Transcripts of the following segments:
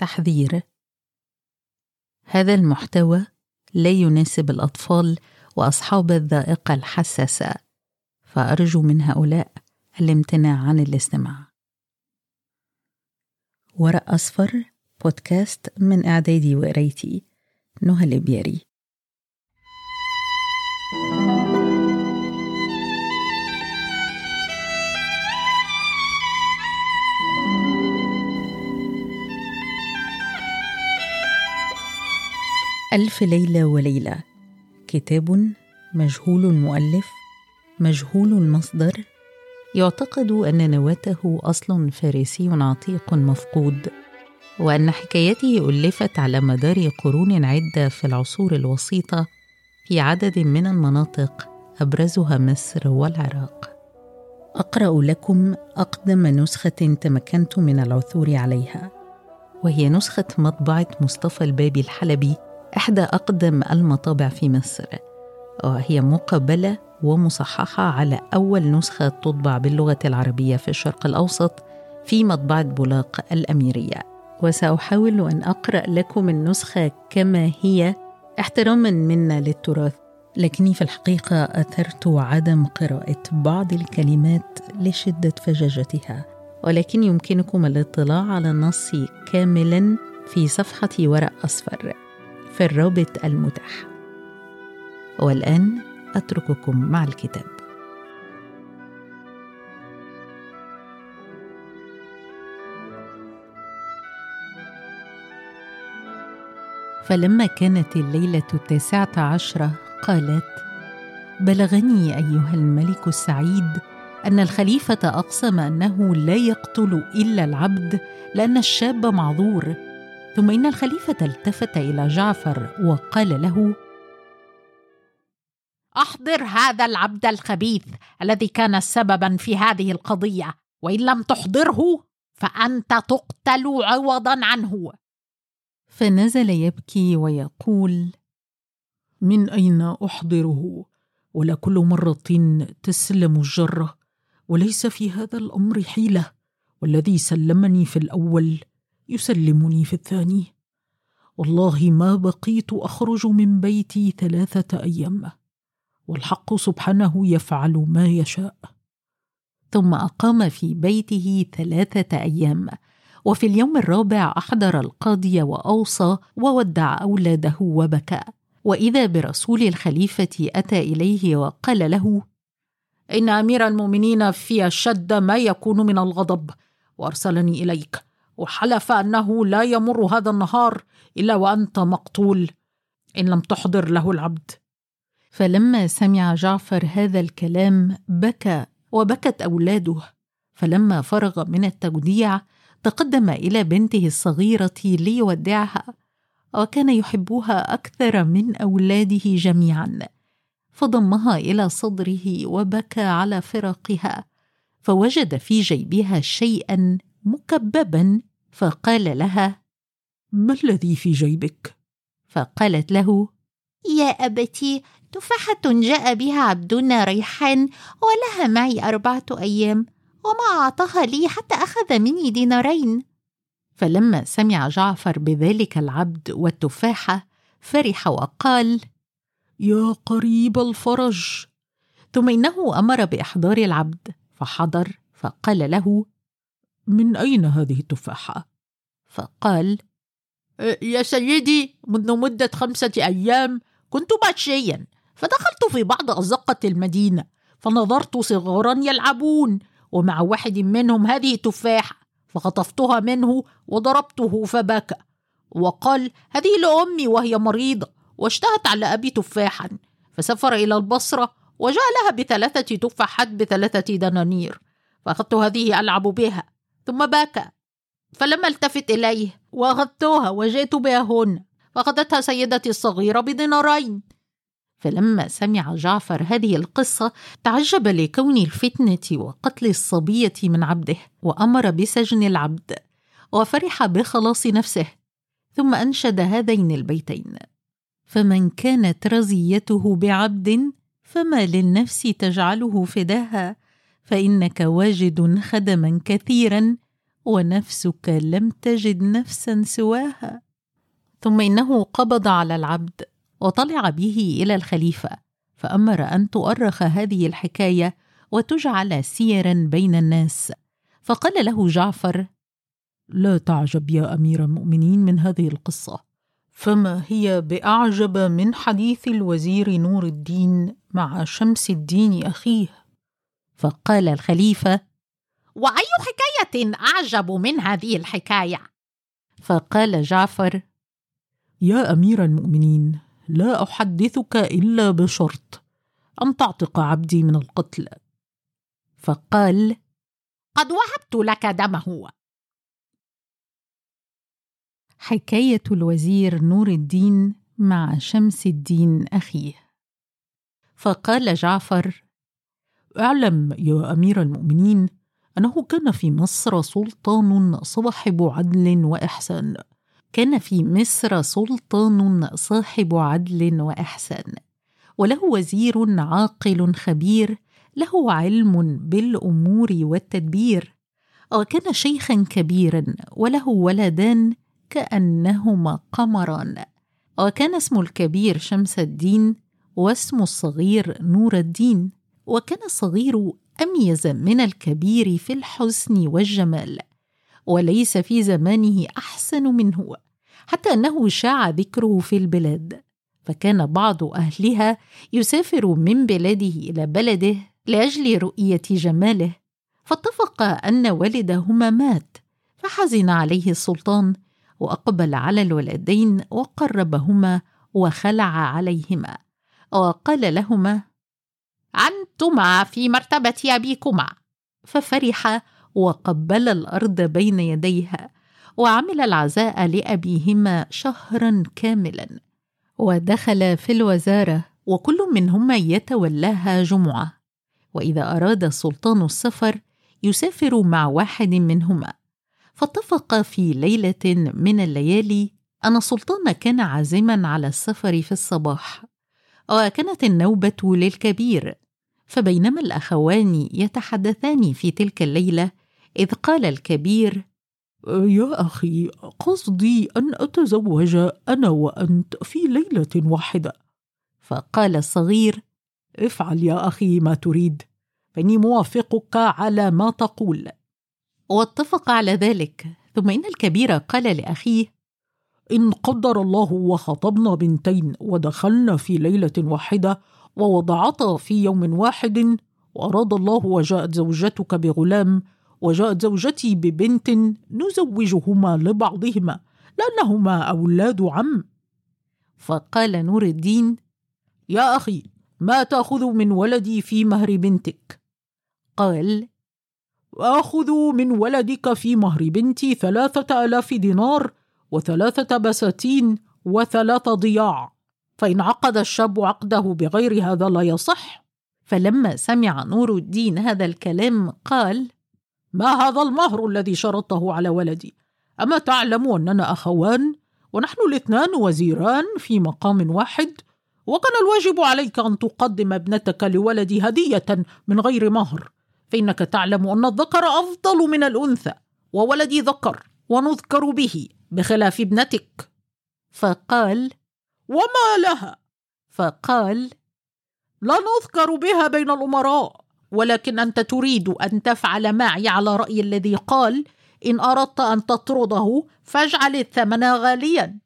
تحذير هذا المحتوى لا يناسب الأطفال وأصحاب الذائقة الحساسة فأرجو من هؤلاء الامتناع عن الاستماع. ورق أصفر بودكاست من إعدادي وقرايتي نهى الإبياري. ألف ليلة وليلة. كتاب مجهول المؤلف مجهول المصدر. يعتقد أن نواته أصل فارسي عتيق مفقود وأن حكايته ألفت على مدار قرون عدة في العصور الوسيطة في عدد من المناطق أبرزها مصر والعراق. أقرأ لكم أقدم نسخة تمكنت من العثور عليها وهي نسخة مطبعة مصطفى البابي الحلبي إحدى أقدم المطابع في مصر. وهي مقبلة ومصححة على أول نسخة تطبع باللغة العربية في الشرق الأوسط في مطبعة بولاق الأميرية. وسأحاول أن أقرأ لكم النسخة كما هي. احتراما منا للتراث لكني في الحقيقة أثرت عدم قراءة بعض الكلمات لشدة فجاجتها. ولكن يمكنكم الاطلاع على النص كاملا في صفحة ورق أصفر. في الرابط المتاح. والآن أترككم مع الكتاب. فلما كانت الليلة التاسعة عشرة قالت بلغني أيها الملك السعيد أن الخليفة أقسم أنه لا يقتل إلا العبد لأن الشاب معذور ثم إن الخليفة التفت إلى جعفر وقال له أحضر هذا العبد الخبيث الذي كان سببا في هذه القضية وإن لم تحضره فأنت تقتل عوضا عنه. فنزل يبكي ويقول من أين أحضره؟ ولكل مرة تسلم الجرة وليس في هذا الأمر حيلة والذي سلمني في الأول يسلمني في الثاني. والله ما بقيت أخرج من بيتي ثلاثة أيام. والحق سبحانه يفعل ما يشاء. ثم أقام في بيته ثلاثة أيام. وفي اليوم الرابع أحضر القاضي وأوصى وودع أولاده وبكى. وإذا برسول الخليفة أتى إليه وقال له إن أمير المؤمنين في أشد ما يكون من الغضب وأرسلني إليك. وحلف أنه لا يمر هذا النهار إلا وأنت مقتول إن لم تحضر له العبد. فلما سمع جعفر هذا الكلام بكى وبكت أولاده. فلما فرغ من التوديع تقدم إلى بنته الصغيرة ليودعها وكان يحبها أكثر من أولاده جميعا. فضمها إلى صدره وبكى على فراقها فوجد في جيبها شيئا مكببا فقال لها ما الذي في جيبك؟ فقالت له يا أبتي تفاحة جاء بها عبدنا ريحان ولها معي أربعة أيام وما أعطاها لي حتى أخذ مني دينارين. فلما سمع جعفر بذلك العبد والتفاحة فرح وقال يا قريب الفرج. ثم إنه أمر بإحضار العبد فحضر فقال له من أين هذه التفاحة؟ فقال يا سيدي منذ مدة خمسة أيام كنت ماشيا فدخلت في بعض أزقة المدينة فنظرت صغارا يلعبون ومع واحد منهم هذه تفاحة فخطفتها منه وضربته فبكى وقال هذه لأمي وهي مريضة واشتهت على أبي تفاحا فسافر إلى البصرة وجاء لها بثلاثة تفاحات بثلاثة دنانير فأخذت هذه ألعب بها ثم بكى فلم التفت إليه وأخذتها وجئت بها هنا. فأخذتها سيدتي الصغيرة بدينارين. فلما سمع جعفر هذه القصة تعجب لكون الفتنة وقتل الصبية من عبده وأمر بسجن العبد وفرح بخلاص نفسه. ثم أنشد هذين البيتين. فمن كانت رزيته بعبد فما للنفس تجعله فداها؟ فإنك واجد خدما كثيرا ونفسك لم تجد نفسا سواها. ثم إنه قبض على العبد وطلع به إلى الخليفة فأمر أن تؤرخ هذه الحكاية وتجعل سيرا بين الناس. فقال له جعفر لا تعجب يا أمير المؤمنين من هذه القصة. فما هي بأعجب من حديث الوزير نور الدين مع شمس الدين أخيه؟ فقال الخليفة وأي حكاية أعجب من هذه الحكاية؟ فقال جعفر يا أمير المؤمنين لا أحدثك إلا بشرط أن تعتق عبدي من القتل. فقال قد وهبت لك دمه. حكاية الوزير نور الدين مع شمس الدين أخيه. فقال جعفر أعلم يا أمير المؤمنين أنه كان في مصر سلطان صاحب عدل وإحسان. كان في مصر سلطان صاحب عدل وإحسان. وله وزير عاقل خبير له علم بالأمور والتدبير. وكان شيخا كبيرا وله ولدان كأنهما قمران. وكان اسم الكبير شمس الدين واسم الصغير نور الدين. وكان الصغير أميز من الكبير في الحسن والجمال وليس في زمانه أحسن منه حتى أنه شاع ذكره في البلاد فكان بعض أهلها يسافر من بلاده إلى بلده لأجل رؤية جماله فاتفق أن والدهما مات فحزن عليه السلطان وأقبل على الولدين وقربهما وخلع عليهما وقال لهما أنتما في مرتبة أبيكما. ففرح وقبل الأرض بين يديها وعمل العزاء لأبيهما شهرا كاملا ودخل في الوزارة وكل منهما يتولاها جمعة. وإذا أراد السلطان السفر يسافر مع واحد منهما. فاتفق في ليلة من الليالي أن السلطان كان عازما على السفر في الصباح وكانت النوبة للكبير. فبينما الأخوان يتحدثان في تلك الليلة إذ قال الكبير يا أخي قصدي أن أتزوج أنا وأنت في ليلة واحدة. فقال الصغير افعل يا أخي ما تريد فإني موافقك على ما تقول. واتفق على ذلك. ثم إن الكبير قال لأخيه إن قدر الله وخطبنا بنتين ودخلنا في ليلة واحدة ووضعتا في يوم واحد وأراد الله وجاءت زوجتك بغلام وجاءت زوجتي ببنت نزوجهما لبعضهما لأنهما أولاد عم. فقال نور الدين يا أخي ما تأخذ من ولدي في مهر بنتك؟ قال أخذ من ولدك في مهر بنتي ثلاثة آلاف دينار وثلاثة بساتين وثلاث ضياع. فإن عقد الشاب عقده بغير هذا لا يصح. فلما سمع نور الدين هذا الكلام قال ما هذا المهر الذي شرطه على ولدي؟ أما تعلم أننا أخوان ونحن الاثنان وزيران في مقام واحد وكان الواجب عليك أن تقدم ابنتك لولدي هدية من غير مهر. فإنك تعلم أن الذكر أفضل من الأنثى وولدي ذكر ونذكر به بخلاف ابنتك. فقال وما لها. فقال لا نذكر بها بين الأمراء ولكن أنت تريد أن تفعل معي على رأي الذي قال إن أردت أن تطرده فاجعل الثمن غاليا.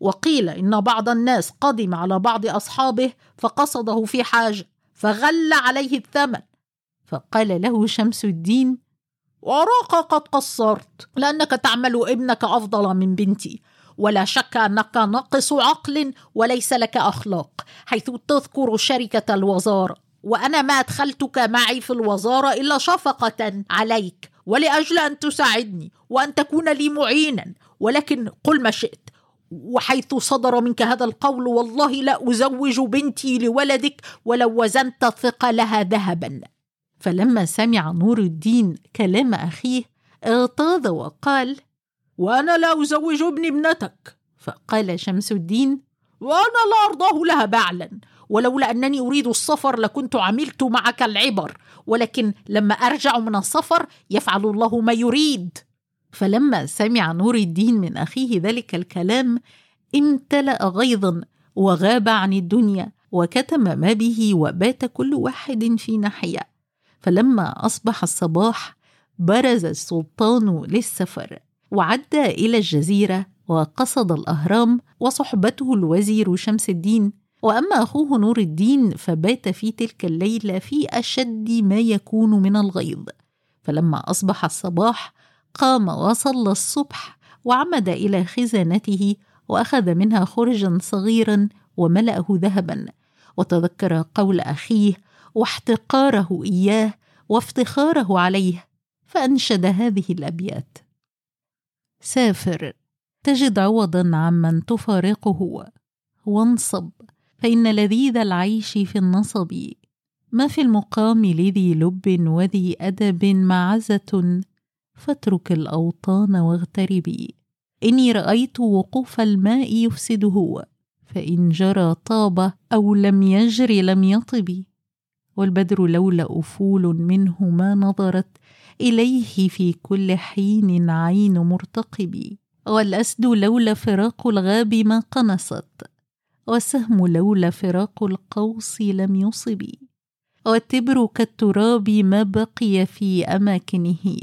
وقيل إن بعض الناس قدم على بعض أصحابه فقصده في حاجة فغل عليه الثمن. فقال له شمس الدين وراك قد قصرت لأنك تعمل ابنك أفضل من بنتي ولا شك أنك ناقص عقل وليس لك أخلاق حيث تذكر شركة الوزارة. وأنا ما أدخلتك معي في الوزارة إلا شفقة عليك ولأجل أن تساعدني وأن تكون لي معينا. ولكن قل ما شئت وحيث صدر منك هذا القول والله لا أزوج بنتي لولدك ولو وزنت ثقلها ذهبا. فلما سمع نور الدين كلام أخيه اغتاظ وقال وأنا لا أزوج ابن ابنتك. فقال شمس الدين وأنا لا أرضاه لها بعلا. ولولا أنني أريد السفر لكنت عملت معك العبر. ولكن لما أرجع من السفر يفعل الله ما يريد. فلما سمع نور الدين من أخيه ذلك الكلام امتلأ غيظا وغاب عن الدنيا وكتم ما به وبات كل واحد في ناحية. فلما أصبح الصباح برز السلطان للسفر. وعدى إلى الجزيرة وقصد الأهرام وصحبته الوزير شمس الدين. وأما أخوه نور الدين فبات في تلك الليلة في أشد ما يكون من الغيظ. فلما أصبح الصباح قام وصلى الصبح وعمد إلى خزانته وأخذ منها خرجا صغيرا وملأه ذهبا. وتذكر قول أخيه واحتقاره إياه وافتخاره عليه فأنشد هذه الأبيات. سافر. تجد عوضا عمن تفارقه. وانصب. فإن لذيذ العيش في النصب. ما في المقام لذي لب وذي أدب معزة. فاترك الأوطان واغتربي إني رأيت وقوف الماء يفسده. فإن جرى طاب أو لم يجر لم يطب. والبدر لولا أفول منه ما نظرت. إليه في كل حين عين مرتقب. والأسد لولا فراق الغاب ما قنصت. والسهم لولا فراق القوس لم يصب. والتبر كالتراب ما بقي في أماكنه.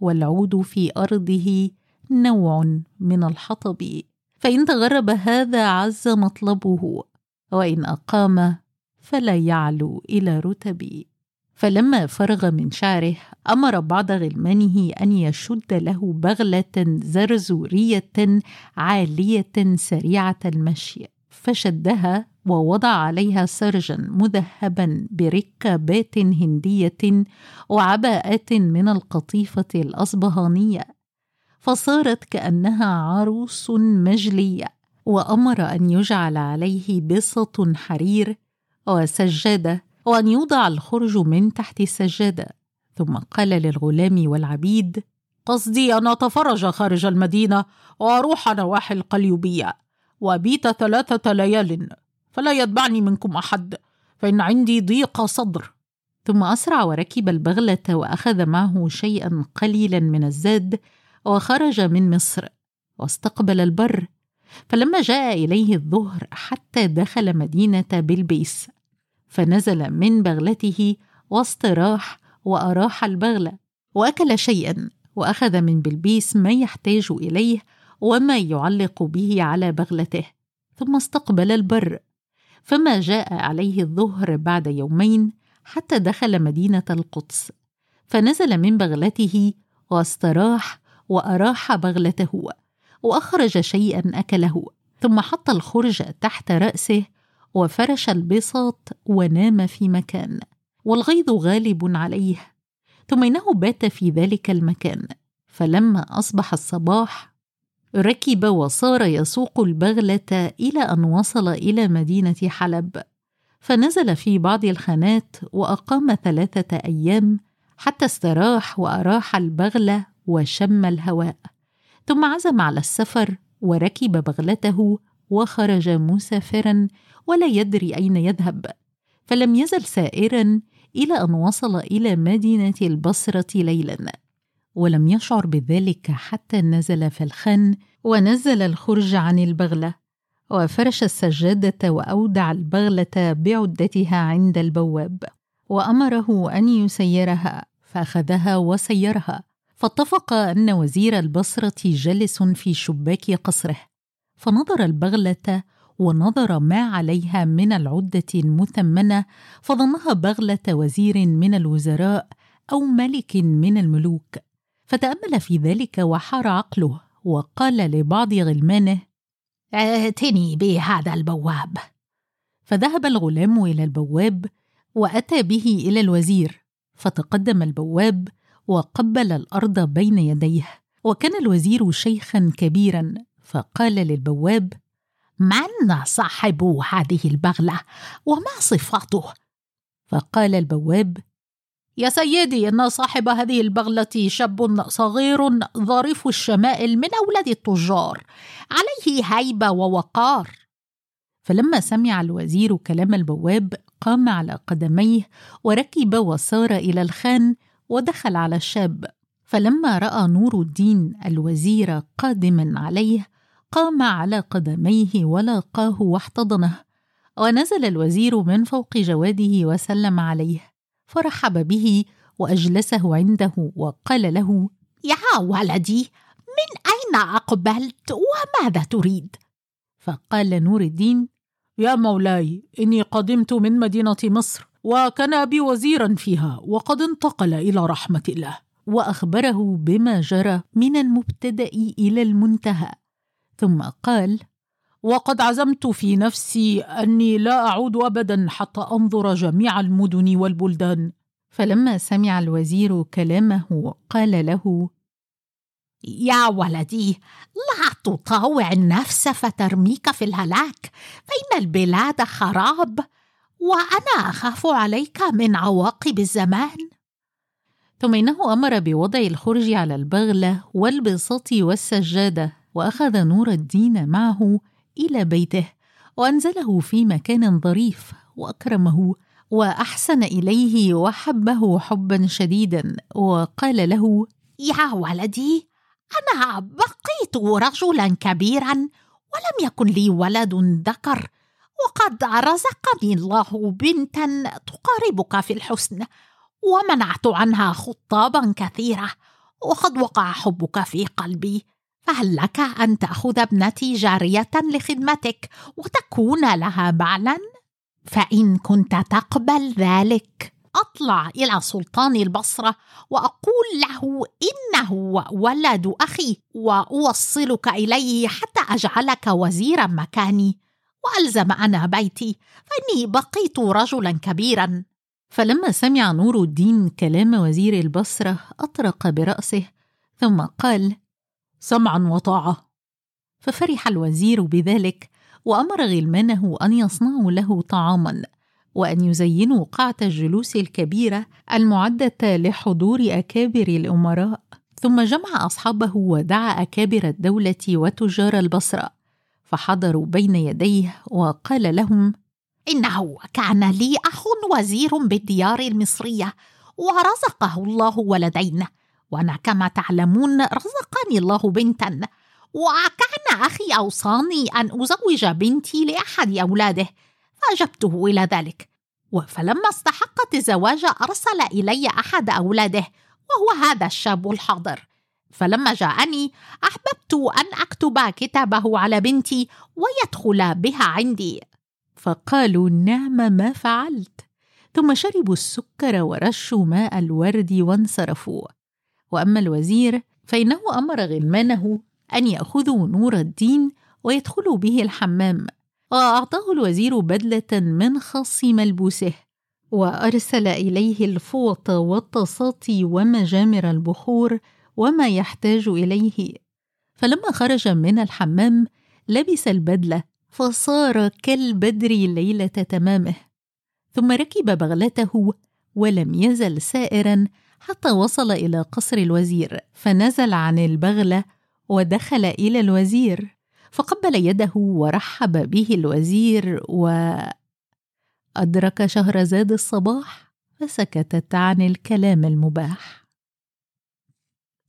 والعود في أرضه نوع من الحطب. فإن تغرب هذا عز مطلبه. وإن أقام فلا يعلو إلى رتب فلما فرغ من شعره أمر بعض غلمانه أن يشد له بغلة زرزورية عالية سريعة المشي فشدها ووضع عليها سرجا مذهبا بركابات هندية وعباءات من القطيفة الأصبهانية فصارت كأنها عروس مجلية وأمر أن يجعل عليه بسط حرير وسجاده وأن يوضع الخرج من تحت السجادة. ثم قال للغلام والعبيد قصدي أن أتفرج خارج المدينة وأروح نواحي القليوبية وأبيت ثلاثة ليال فلا يتبعني منكم أحد فإن عندي ضيق صدر. ثم أسرع وركب البغلة وأخذ معه شيئا قليلا من الزاد وخرج من مصر واستقبل البر. فلما جاء إليه الظهر حتى دخل مدينة بلبيس. فنزل من بغلته واستراح وأراح البغلة وأكل شيئا وأخذ من بلبيس ما يحتاج إليه وما يعلق به على بغلته ثم استقبل البر. فما جاء عليه الظهر بعد يومين حتى دخل مدينة القدس. فنزل من بغلته واستراح وأراح بغلته وأخرج شيئا أكله ثم حط الخرج تحت رأسه وفرش البساط ونام في مكان والغيظ غالب عليه. ثم إنه بات في ذلك المكان فلما أصبح الصباح ركب وصار يسوق البغلة إلى أن وصل إلى مدينة حلب. فنزل في بعض الخانات وأقام ثلاثة أيام حتى استراح وأراح البغلة وشم الهواء. ثم عزم على السفر وركب بغلته وخرج مسافرا ولا يدري أين يذهب فلم يزل سائرا إلى أن وصل إلى مدينة البصرة ليلا ولم يشعر بذلك حتى نزل في الخن ونزل الخرج عن البغلة وفرش السجادة وأودع البغلة بعدتها عند البواب وأمره أن يسيرها فأخذها وسيرها فاتفق أن وزير البصرة جلس في شباك قصره. فنظر البغلة ونظر ما عليها من العدة المثمنة فظنها بغلة وزير من الوزراء أو ملك من الملوك. فتأمل في ذلك وحار عقله وقال لبعض غلمانه ائتني بهذا البواب. فذهب الغلام إلى البواب وأتى به إلى الوزير. فتقدم البواب وقبل الأرض بين يديه وكان الوزير شيخا كبيرا. فقال للبواب من صاحب هذه البغلة؟ وما صفاته؟ فقال البواب يا سيدي إن صاحب هذه البغلة شاب صغير ظريف الشمائل من أولاد التجار عليه هيبة ووقار. فلما سمع الوزير كلام البواب قام على قدميه وركب وسار إلى الخان ودخل على الشاب. فلما رأى نور الدين الوزير قادما عليه قام على قدميه ولاقاه واحتضنه ونزل الوزير من فوق جواده وسلم عليه فرحب به وأجلسه عنده وقال له يا ولدي من أين أقبلت وماذا تريد؟ فقال نور الدين يا مولاي إني قدمت من مدينة مصر وكان أبي وزيرا فيها وقد انتقل إلى رحمة الله وأخبره بما جرى من المبتدأ إلى المنتهى. ثم قال وقد عزمت في نفسي أني لا أعود ابدا حتى أنظر جميع المدن والبلدان. فلما سمع الوزير كلامه قال له يا ولدي لا تطاوع النفس فترميك في الهلاك فإن البلاد خراب وأنا أخاف عليك من عواقب الزمان. ثم إنه أمر بوضع الخرج على البغلة والبساط والسجادة. وأخذ نور الدين معه إلى بيته وأنزله في مكان ظريف وأكرمه وأحسن إليه وحبه حبا شديدا وقال له يا ولدي أنا بقيت رجلا كبيرا ولم يكن لي ولد ذكر وقد رزقني الله بنتا تقاربك في الحسن ومنعت عنها خطابا كثيرة وقد وقع حبك في قلبي فهل لك أن تأخذ ابنتي جارية لخدمتك وتكون لها بعلا؟ فإن كنت تقبل ذلك أطلع إلى سلطان البصرة وأقول له إنه ولد أخي وأوصلك إليه حتى أجعلك وزيرا مكاني. وألزم أنا بيتي فإني بقيت رجلا كبيرا. فلما سمع نور الدين كلام وزير البصرة أطرق برأسه ثم قال سمعا وطاعة. ففرح الوزير بذلك وأمر غلمانه أن يصنعوا له طعاما وأن يزينوا قاعة الجلوس الكبيرة المعدة لحضور أكابر الأمراء. ثم جمع أصحابه ودعا أكابر الدولة وتجار البصرة. فحضروا بين يديه وقال لهم إنه كان لي أخ وزير بالديار المصرية ورزقه الله ولدين. وأنا كما تعلمون رزقني الله بنتا. وكان أخي أوصاني أن أزوج بنتي لأحد أولاده فأجبته إلى ذلك. فلما استحقت الزواج أرسل إلي أحد أولاده وهو هذا الشاب الحاضر. فلما جاءني أحببت أن أكتب كتابه على بنتي ويدخل بها عندي. فقالوا نعم ما فعلت. ثم شربوا السكر ورشوا ماء الورد وانصرفوا. وأما الوزير فإنه أمر غلمانه أن ياخذوا نور الدين ويدخلوا به الحمام. وأعطاه الوزير بدلة من خص ملبوسه وأرسل إليه الفوط والطاسات ومجامر البخور وما يحتاج إليه. فلما خرج من الحمام لبس البدلة فصار كالبدر ليلة تمامه. ثم ركب بغلته ولم يزل سائرا حتى وصل إلى قصر الوزير فنزل عن البغلة ودخل إلى الوزير فقبل يده ورحب به الوزير وادرك شهرزاد الصباح فسكتت عن الكلام المباح.